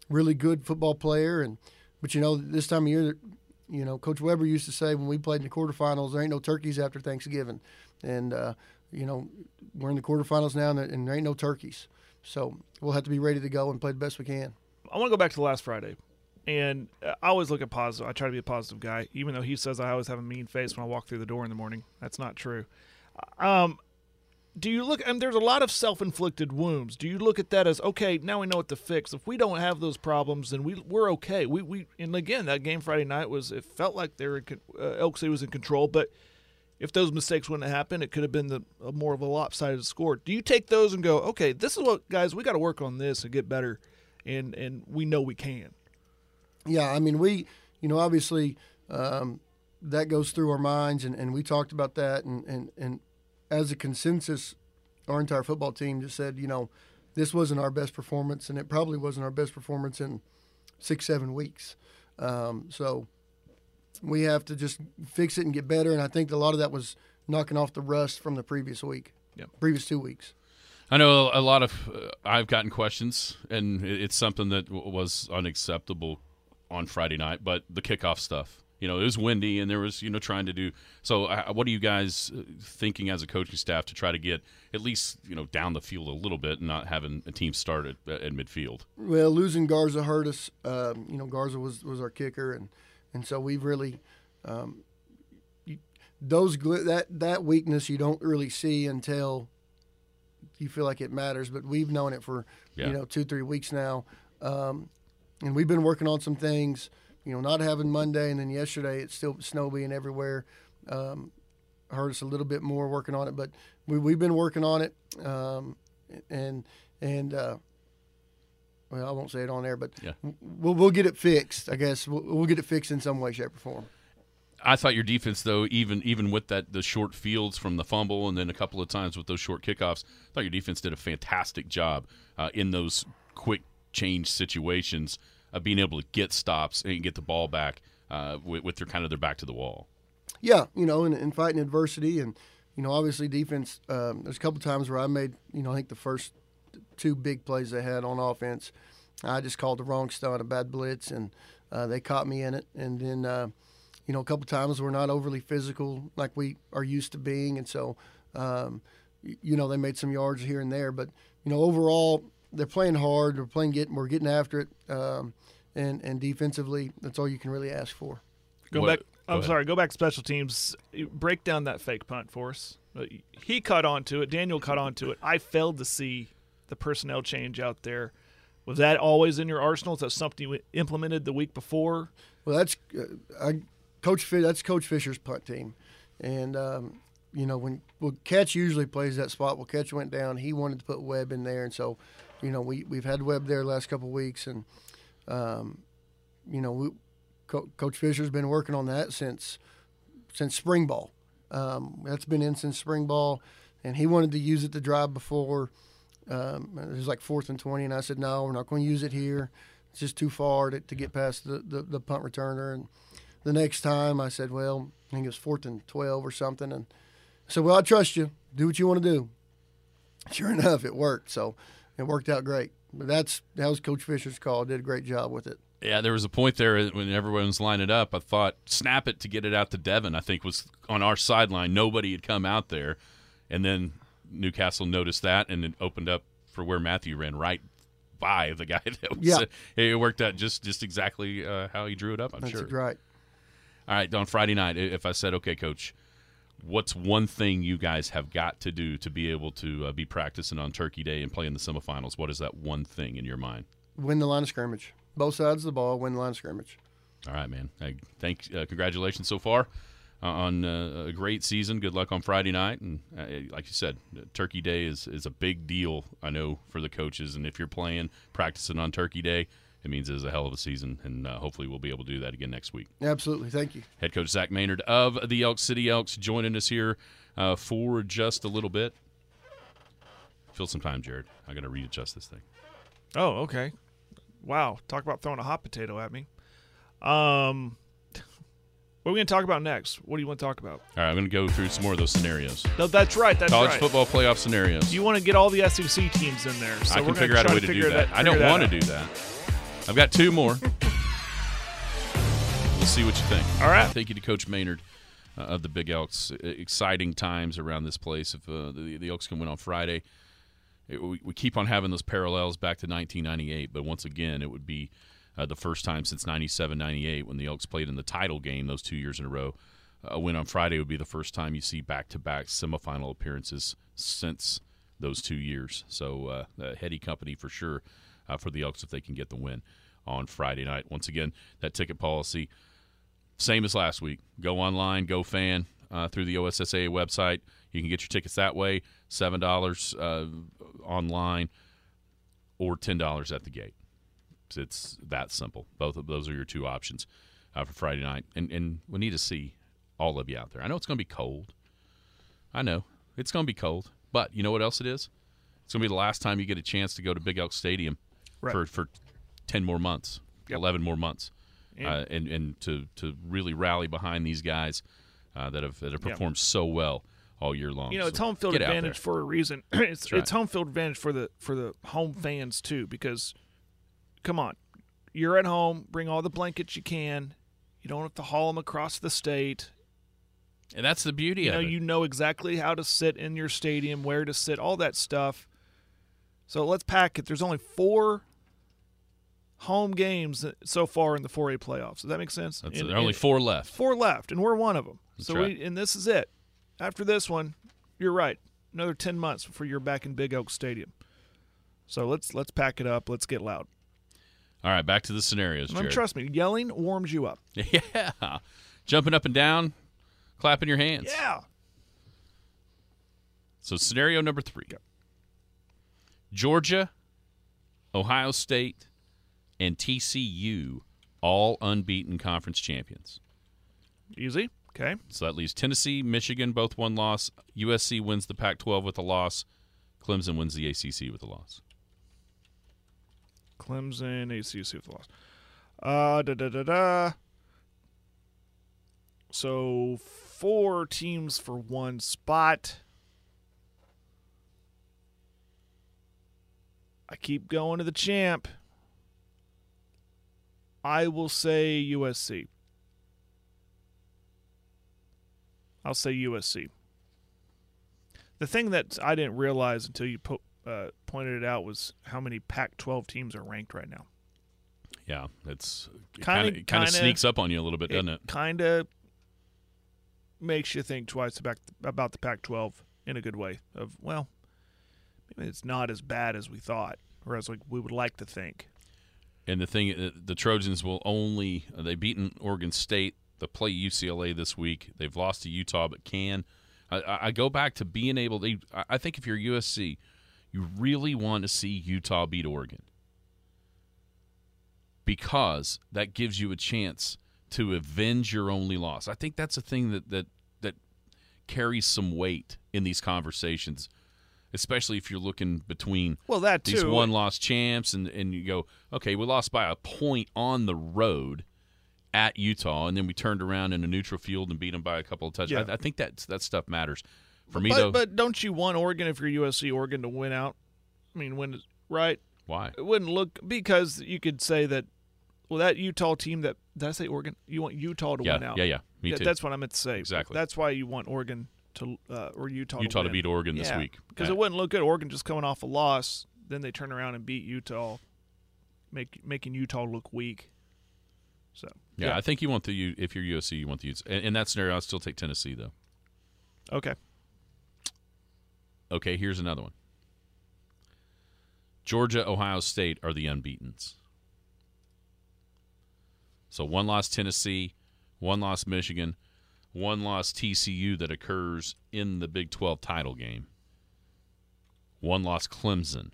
really good football player, and but you know this time of year, you know, Coach Weber used to say when we played in the quarterfinals, there ain't no turkeys after Thanksgiving, and uh, you know we're in the quarterfinals now, and there, and there ain't no turkeys. So we'll have to be ready to go and play the best we can. I want to go back to last Friday. And I always look at positive. I try to be a positive guy, even though he says I always have a mean face when I walk through the door in the morning. That's not true. Um, do you look and there's a lot of self-inflicted wounds do you look at that as okay now we know what to fix if we don't have those problems then we we're okay we we and again that game friday night was it felt like they were uh, elk city was in control but if those mistakes wouldn't have happened, it could have been the more of a lopsided score. Do you take those and go, okay, this is what guys we got to work on this and get better, and and we know we can. Yeah, I mean we, you know, obviously um, that goes through our minds, and, and we talked about that, and, and and as a consensus, our entire football team just said, you know, this wasn't our best performance, and it probably wasn't our best performance in six seven weeks. Um, so we have to just fix it and get better. And I think a lot of that was knocking off the rust from the previous week, yep. previous two weeks. I know a lot of uh, I've gotten questions, and it's something that w- was unacceptable on Friday night. But the kickoff stuff, you know, it was windy, and there was you know trying to do. So, uh, what are you guys uh, thinking as a coaching staff to try to get at least you know down the field a little bit and not having a team start at, at midfield? Well, losing Garza hurt us. Um, you know, Garza was was our kicker, and and so we've really um, those that that weakness you don't really see until you feel like it matters. But we've known it for yeah. you know two three weeks now, um, and we've been working on some things. You know, not having Monday, and then yesterday it's still snow being everywhere. Um, hurt us a little bit more working on it, but we, we've been working on it, um, and and uh, well, I won't say it on air, but Yeah. we'll we'll get it fixed. I guess we'll, we'll get it fixed in some way, shape, or form. I thought your defense, though, even even with that the short fields from the fumble, and then a couple of times with those short kickoffs, I thought your defense did a fantastic job uh, in those quick change situations of being able to get stops and get the ball back uh, with, with their kind of their back to the wall. Yeah, you know, and, and fighting adversity, and you know, obviously defense. Um, there's a couple times where I made, you know, I think the first two big plays they had on offense, I just called the wrong stunt, a bad blitz, and uh, they caught me in it. And then, uh, you know, a couple times we're not overly physical like we are used to being, and so, um, you know, they made some yards here and there. But you know, overall, they're playing hard. They're playing getting. We're getting after it, um, and and defensively, that's all you can really ask for. Go What- back. go I'm ahead. sorry. Go back to special teams. Break down that fake punt for us. Uh, He caught onto it. Daniel caught onto it. I failed to see the personnel change out there. Was that always in your arsenal? Is that something you implemented the week before? Well, that's uh, I, Coach. That's Coach Fisher's punt team, and um, you know when well, Catch usually plays that spot. Well, Catch went down. He wanted to put Webb in there, and so you know we we've had Webb there the last couple weeks, and um, you know we, Co- Coach Fisher's been working on that since since spring ball. Um, that's been in since spring ball, and he wanted to use it to drive before. Um, it was like fourth and twenty, and I said no, we're not going to use it here. It's just too far to, to get past the, the, the punt returner. And the next time I said, well, I think it was fourth and 12 or something. And I said, well, I trust you. Do what you want to do. Sure enough, it worked. So it worked out great. But that's that was Coach Fisher's call. Did a great job with it. Yeah, there was a point there when everyone was lining up. I thought snap it to get it out to Devin. I think was on our sideline. Nobody had come out there, and then Newcastle noticed that and it opened up for where Matthew ran right by the guy that was. Yeah. it worked out just just exactly uh, how he drew it up. I'm That's sure. right. All right, on Friday night, if I said, okay, coach, what's one thing you guys have got to do to be able to uh, be practicing on Turkey Day and play in the semifinals? What is that one thing in your mind? Win the line of scrimmage. Both sides of the ball. Win the line of scrimmage. All right, man. Hey, thank, uh, congratulations so far uh, on uh, a great season. Good luck on Friday night, and uh, like you said, Turkey Day is is a big deal. I know for the coaches, and if you're playing practicing on Turkey Day, it means it's a hell of a season, and uh, hopefully we'll be able to do that again next week. Absolutely. Thank you. Head coach Zac Maynard of the Elk City Elks joining us here uh, for just a little bit. Fill some time, Jared. I got to readjust this thing. Oh, okay. Wow. Talk about throwing a hot potato at me. Um, what are we going to talk about next? What do you want to talk about? All right, I'm going to go through some more of those scenarios. No, that's right. That's College right. football playoff scenarios. You want to get all the SEC teams in there. So I we're can figure out a way to figure do that. I don't want to do that. I've got two more. we'll see what you think. All right. Thank you to Coach Maynard uh, of the Big Elks. Exciting times around this place. If uh, the, the Elks can win on Friday, it, we, we keep on having those parallels back to 1998. But once again, it would be uh, the first time since 97 98 when the Elks played in the title game those two years in a row. A win on Friday would be the first time you see back to back semifinal appearances since those two years. So, uh, uh, heady company for sure uh, for the Elks if they can get the win on Friday night. Once again, that ticket policy, same as last week. Go online, GoFan uh, through the OSSA website. You can get your tickets that way $7 uh, online or $10 at the gate. It's, that simple. Both of those are your two options uh, for Friday night. And, and we need to see all of you out there. I know it's going to be cold. I know it's going to be cold. But you know what else it is? It's going to be the last time you get a chance to go to Big Elk Stadium Right. for, for 10 more months, Yep. 11 more months. And- uh, and, and to, to really rally behind these guys uh, that have, that have Yeah. performed so well all year long. You know, it's So home field advantage for a reason. it's right. it's home field advantage for the for the home fans too. Because, come on, you're at home. Bring all the blankets you can. You don't have to haul them across the state. And that's the beauty You know, of it. you know exactly how to sit in your stadium, where to sit, all that stuff. So let's pack it. There's only four home games so far in the 4A playoffs. Does that make sense? That's- And- there are only and- four left. four left, and we're one of them. That's so right. we, and this is it. After this one, you're right. Another ten months before you're back in Big Elk Stadium. So let's let's pack it up. Let's get loud. All right, back to the scenarios, And Jared. trust me, yelling warms you up. Yeah. Jumping up and down, clapping your hands. Yeah. So scenario number three. Georgia, Ohio State, and TCU all unbeaten conference champions. Easy. Okay. So that leaves Tennessee, Michigan, both one loss. USC wins the Pac 12 with a loss. Clemson wins the ACC with a loss. Clemson, ACC with a loss. Uh, da da da da. So four teams for one spot. I keep going to the champ. I will say USC. I'll say USC. The thing that I didn't realize until you po- uh, pointed it out was how many Pac-12 teams are ranked right now. Yeah, it's Kinda- kind of kind kinda- of sneaks up on you a little bit, doesn't it? Kind of makes you think twice about about the Pac-12 in a good way. Of well, maybe it's not as bad as we thought, or as like we would like to think. And the thing, uh, the Trojans will only uh, they've beaten Oregon State. They play UCLA this week. They've lost to Utah, but can. I- I, go back to being able to. I I think if you're USC, you really want to see Utah beat Oregon because that gives you a chance to avenge your only loss. I think that's a thing that that that carries some weight in these conversations, especially if you're looking between Well, that these too. one loss champs and and you go, okay, we lost by a point on the road at Utah, and then we turned around in a neutral field and beat them by a couple of touchdowns. Yeah. I, I think that that stuff matters. For me but, though, but don't you want Oregon if you're USC Oregon to win out? I mean, win right? why? It wouldn't look because you could say that. Well, that Utah team that did I say Oregon? You want Utah to Yeah, win out? yeah, yeah. Me Yeah, too. That's what I meant to say. Exactly. That's why you want Oregon to uh, or Utah. Utah to win. beat Oregon this week. because it wouldn't look good. Oregon just coming off a loss, then they turn around and beat Utah, make making Utah look weak. So yeah, I think you want the U. If you're USC, you want the Utes. In, in that scenario, I'd still take Tennessee though. okay. Okay, here's another one. Georgia, Ohio State are the unbeaten's. So one loss Tennessee, one loss Michigan, one loss TCU that occurs in the Big 12 title game. One loss Clemson.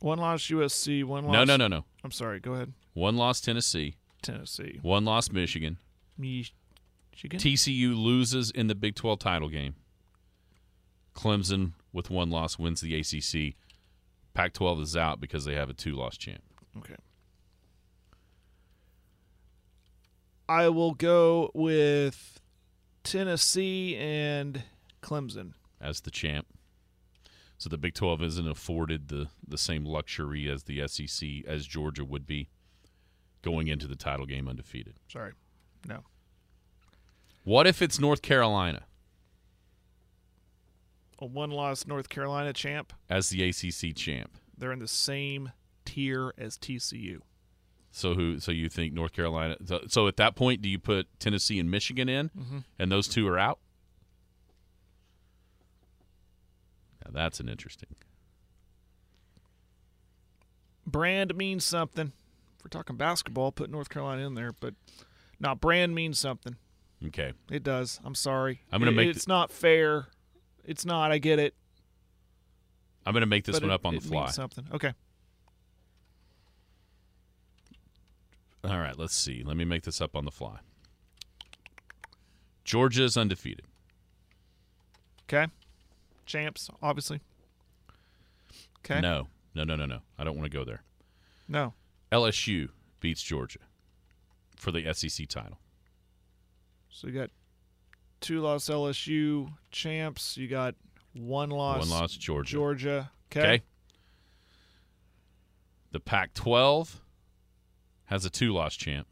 One loss USC. One loss. No, no, no, no. I'm sorry. Go ahead. One loss Tennessee, Tennessee. one loss Michigan. Michigan. TCU loses in the Big 12 title game. Clemson with one loss wins the ACC. Pac 12 is out because they have a two loss champ. Okay. I will go with Tennessee and Clemson. as the champ. So the Big 12 isn't afforded the, the same luxury as the SEC, as Georgia would be going into the title game undefeated. Sorry. No. What if it's North Carolina A one loss North Carolina champ. as the ACC champ? They're in the same tier as TCU. So who? So you think North Carolina? So, so at that point, do you put Tennessee and Michigan in, mm-hmm. and those two are out? Now that's an interesting. Brand means something. If we're talking basketball, put North Carolina in there, but now brand means something. Okay, It does. I'm sorry. I'm gonna It- make It's the- not fair. It's not. I get it. I'm going to make this but one it- up on the fly. means something. Okay. All right, let's see. Let me make this up on the fly. Georgia is undefeated. Okay. Champs, obviously. Okay. No, no, no, no, no. I don't want to go there. No. LSU beats Georgia for the SEC title. So you got two loss LSU champs. You got one loss. One loss Georgia. Georgia. Okay. Okay. The Pac 12 has a two loss champ.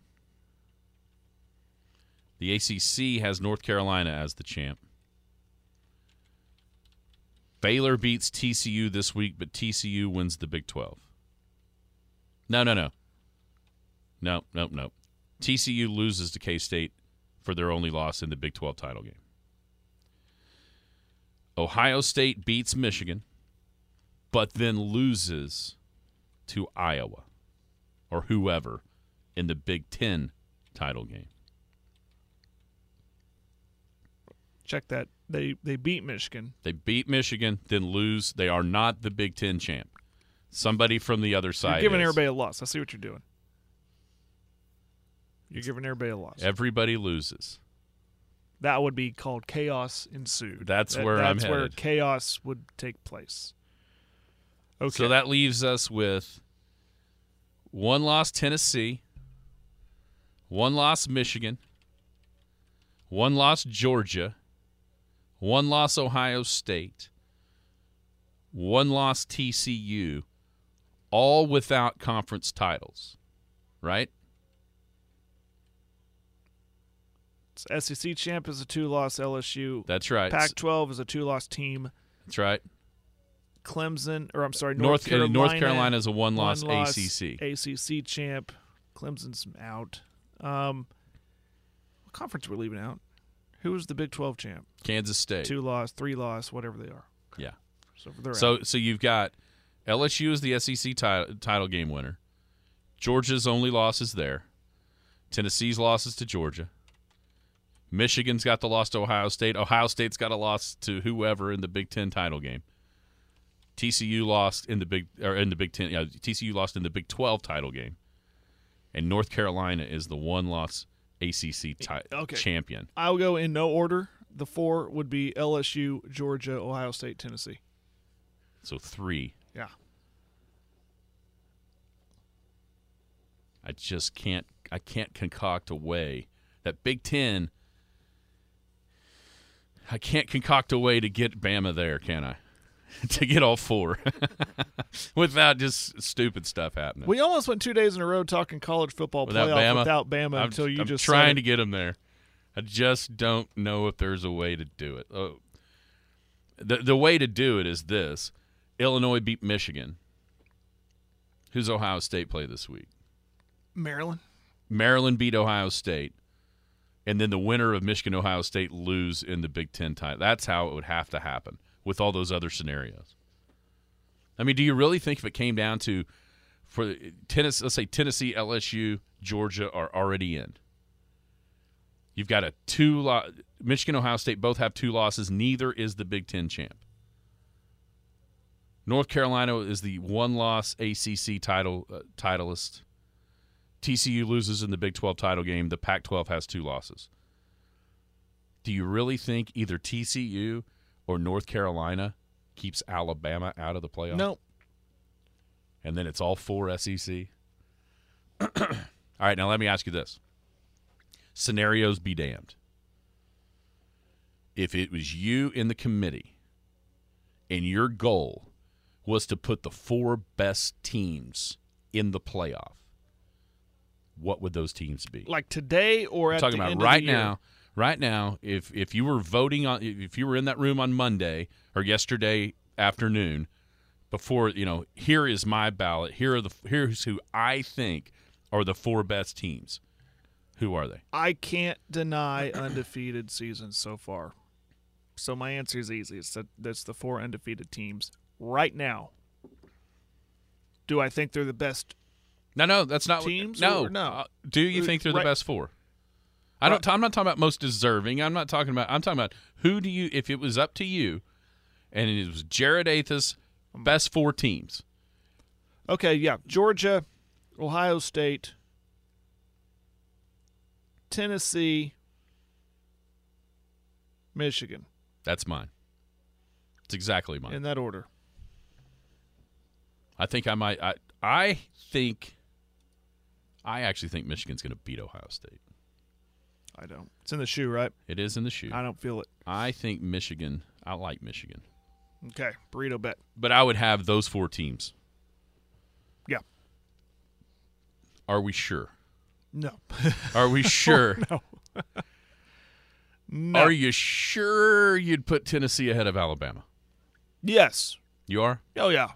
The ACC has North Carolina as the champ. Baylor beats TCU this week, but TCU wins the Big 12. No, no, no. No, no, no. TCU loses to K State for their only loss in the Big 12 title game. Ohio State beats Michigan, but then loses to Iowa or whoever in the Big 10 title game. Check that. They they beat Michigan. They beat Michigan, then lose. They are not the Big Ten champ. Somebody from the other You're side. giving is. everybody a loss. I see what you're doing. You're giving everybody a loss. Everybody loses. that would be called chaos ensued. That's That- where I'm That's where headed. chaos would take place. Okay. So that leaves us with one loss Tennessee, one loss Michigan, one loss Georgia, one loss Ohio State, one loss TCU, all without conference titles, right? SEC champ is a two-loss LSU. That's right. Pac-12 is a two-loss team. That's right. Clemson, or I'm sorry, North North, Carolina-. North Carolina is a one-loss one-loss ACC. ACC champ. Clemson's out. Um, what conference we're leaving out? Who was the Big 12 champ? Kansas State. Two loss, three loss, whatever they are. Yeah. So they're out. So so you've got LSU is the SEC ti- title game winner. Georgia's only loss is there. Tennessee's losses to Georgia. Michigan's got the loss to Ohio State. Ohio State's got a loss to whoever in the Big Ten title game. TCU lost in the Big or in the Big Ten. Yeah, TCU lost in the Big Twelve title game, and North Carolina is the one loss ACC Okay. champion. I'll go in no order. The four would be LSU, Georgia, Ohio State, Tennessee. So three. Yeah. I just can't I can't concoct a way that Big Ten I can't concoct a way to get Bama there, can I? to get all four without just stupid stuff happening. We almost went two days in a row talking college football without playoff Bama, without Bama I'm, until you I'm just trying said to get them there. I just don't know if there's a way to do it. Oh, the the way to do it is this: Illinois beat Michigan. Who's Ohio State play this week? Maryland. Maryland beat Ohio State, and then the winner of Michigan Ohio State lose in the Big Ten title. That's how it would have to happen with all those other scenarios. I mean, do you really think if it came down to for Tennessee, let's say Tennessee, LSU, Georgia are already in? You've got a two lo- Michigan, Ohio State both have two losses. Neither is the Big Ten champ. North Carolina is the one loss ACC title uh, titleist. TCU loses in the Big 12 title game. The Pac 12 has two losses. Do you really think either TCU or North Carolina keeps Alabama out of the playoff? No. And then it's all four SEC? all right, now let me ask you this scenarios be damned. If it was you in the committee and your goal was to put the four best teams in the playoff, what would those teams be? Like today or I'm at talking the about end right of the year? now. Right now, if if you were voting on, if you were in that room on Monday or yesterday afternoon, before you know, here is my ballot. Here are the here's who I think are the four best teams. Who are they? I can't deny undefeated seasons so far. So my answer is easy. It's that that's the four undefeated teams right now. Do I think they're the best? No, no, that's not Teams No, no? Uh, do you Uh, think they're the best four? I don't. I'm not talking about most deserving. I'm not talking about. I'm talking about who do you? If it was up to you, and it was Jared Athas, um, best four teams. Okay, yeah, Georgia, Ohio State, Tennessee, Michigan, That's mine. It's exactly mine. in that order. I think I might. I I think. I actually think Michigan's going to beat Ohio State. I don't. It's in the shoe, right? It is in the shoe. I don't feel it. I think Michigan. I like Michigan, Okay, burrito bet. but I would have those four teams. Yeah. Are we sure? No. Are we oh, sure? no. Are you sure you'd put Tennessee ahead of Alabama? Yes. You are. Oh yeah.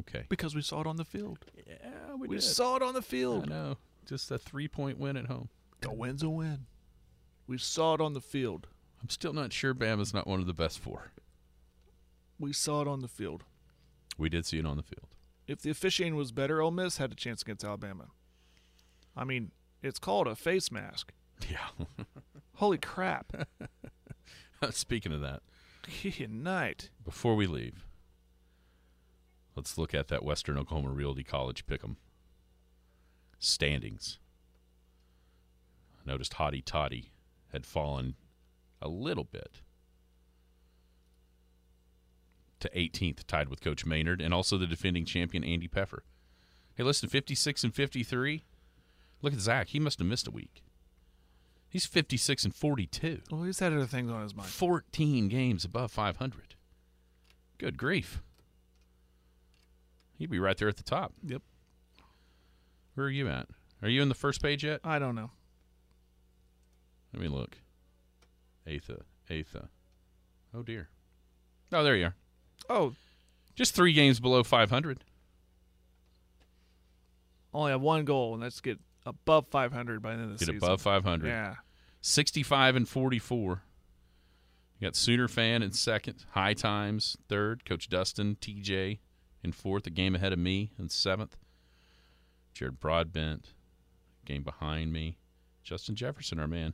Okay. Because we saw it on the field. Yeah, We we saw it on the field. I know. Just a three-point win at home. A win's a win. We saw it on the field. I'm still not sure Bama's not one of the best four. We saw it on the field. We did see it on the field. If the officiating was better, Ole Miss had a chance against Alabama. I mean, it's called a face mask. Yeah. Holy crap. Speaking of that, night. before we leave, Let's look at that Western Oklahoma Realty College pick'em standings. Noticed Hottie Toddy had fallen a little bit to 18th, tied with Coach Maynard, and also the defending champion Andy Peffer. Hey, listen, 56 and 53. Look at Zac. He must have missed a week. He's 56 and 42. Well, he's had other things on his mind. 14 games above 500. Good grief. He'd be right there at the top. Yep. Where are you at? Are you in the first page yet? I don't know. Let me look. Atha, Atha. Oh dear. Oh, there you are. Oh, Just three games below 500. only have one goal, and that's get above 500 by the end of the Get season. Get above 500. Yeah. 65 and 44. You got Sooner fan in second, High Times third, Coach Dustin, TJ in fourth, a game ahead of me in seventh. Jared Broadbent, game behind me. Justin Jefferson, our man,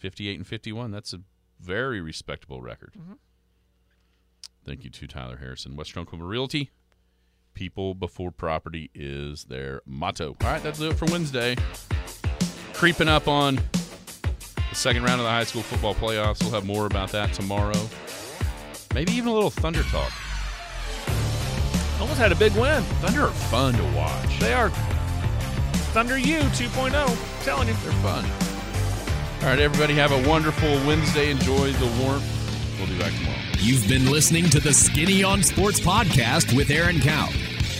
58 and 51. That's a very respectable record. Mm-hmm. Thank you to Tyler Harrison. Western Oklahoma Realty. People before property is their motto. All right, that's it for Wednesday. Creeping up on the second round of the high school football playoffs. We'll have more about that tomorrow. Maybe even a little Thunder talk. Almost had a big win. Thunder are fun to watch. They are Thunder U 2.0. Telling you. They're fun. All right, everybody, have a wonderful Wednesday. Enjoy the warmth. We'll be back tomorrow. You've been listening to the Skinny on Sports podcast with Aaron Cow.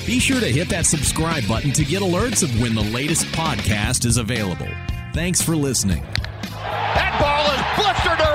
Be sure to hit that subscribe button to get alerts of when the latest podcast is available. Thanks for listening. That ball is blistered